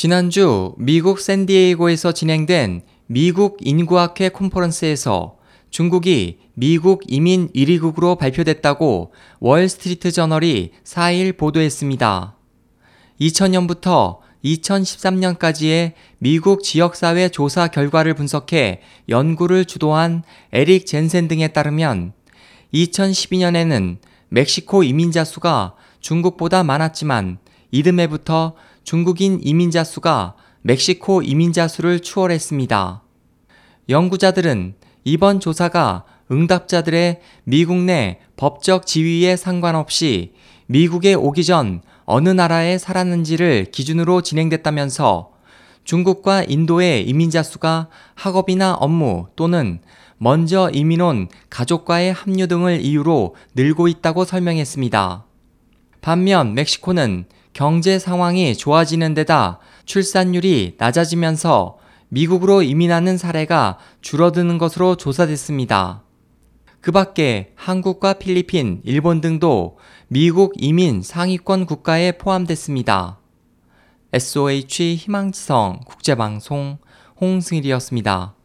지난주 미국 샌디에이고에서 진행된 미국 인구학회 콘퍼런스에서 중국이 미국 이민 1위국으로 발표됐다고 월스트리트 저널이 4일 보도했습니다. 2000년부터 2013년까지의 미국 지역사회 조사 결과를 분석해 연구를 주도한 에릭 젠센 등에 따르면 2012년에는 멕시코 이민자 수가 중국보다 많았지만 이듬해부터 중국인 이민자 수가 멕시코 이민자 수를 추월했습니다. 연구자들은 이번 조사가 응답자들의 미국 내 법적 지위에 상관없이 미국에 오기 전 어느 나라에 살았는지를 기준으로 진행됐다면서 중국과 인도의 이민자 수가 학업이나 업무 또는 먼저 이민 온 가족과의 합류 등을 이유로 늘고 있다고 설명했습니다. 반면 멕시코는 경제 상황이 좋아지는 데다 출산율이 낮아지면서 미국으로 이민하는 사례가 줄어드는 것으로 조사됐습니다. 그 밖에 한국과 필리핀, 일본 등도 미국 이민 상위권 국가에 포함됐습니다. SOH 희망지성 국제방송 홍승일이었습니다.